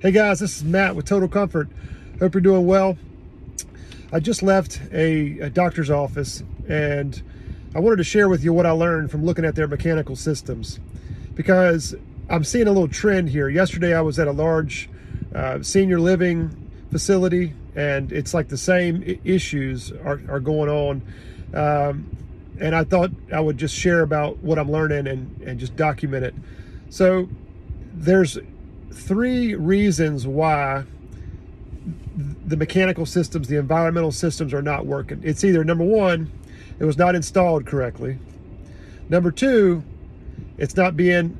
Hey guys, this is Matt with Total Comfort. Hope you're doing well. I just left a, a, doctor's office and I wanted to share with you what I learned from looking at their mechanical systems because I'm seeing a little trend here. Yesterday I was at a large uh, senior living facility and it's like the same issues are, are going on. Um, and I thought I would just share about what I'm learning and, and just document it. So there's three reasons why the mechanical systems, the environmental systems are not working. It's either number one, it was not installed correctly. Number two, it's not being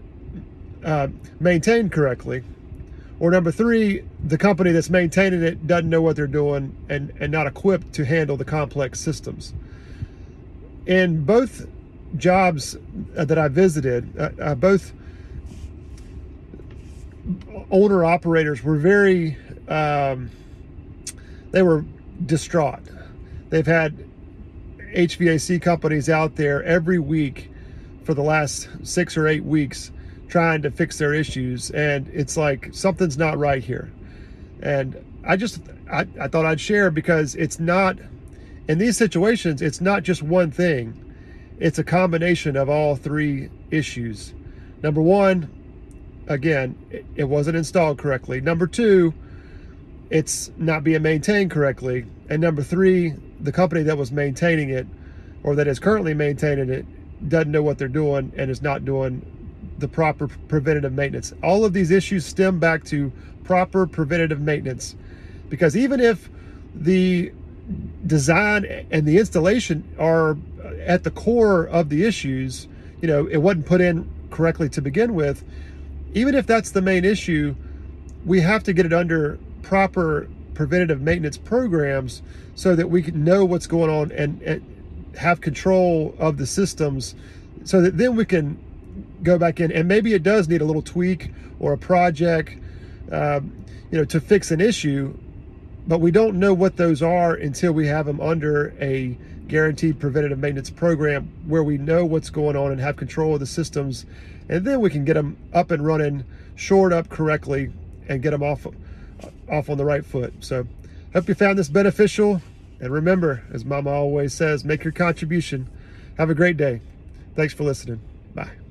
uh, maintained correctly. Or number three, the company that's maintaining it doesn't know what they're doing and, and not equipped to handle the complex systems. In both jobs that I visited, uh, uh, both owner operators were very um, they were distraught. They've had hvac companies out there every week for the last six or eight weeks trying to fix their issues and it's like something's not right here. And i just I, I thought i'd share because it's not in these situations it's not just one thing. It's a combination of all three issues. Number one again, it wasn't installed correctly. Number two, it's not being maintained correctly. And number three, the company that was maintaining it or that is currently maintaining it doesn't know what they're doing and is not doing the proper preventative maintenance. All of these issues stem back to proper preventative maintenance because even if the design and the installation are uh, at the core of the issues, you know, it wasn't put in correctly to begin with, even if that's the main issue, we have to get it under proper preventative maintenance programs so that we can know what's going on and, and have control of the systems so that then we can go back in. And maybe it does need a little tweak or a project um, you know to fix an issue but we don't know what those are until we have them under a guaranteed preventative maintenance program where we know what's going on and have control of the systems. And then we can get them up and running shored up correctly and get them off off on the right foot. So hope you found this beneficial. And remember as mama always says make your contribution. Have a great day. Thanks for listening. Bye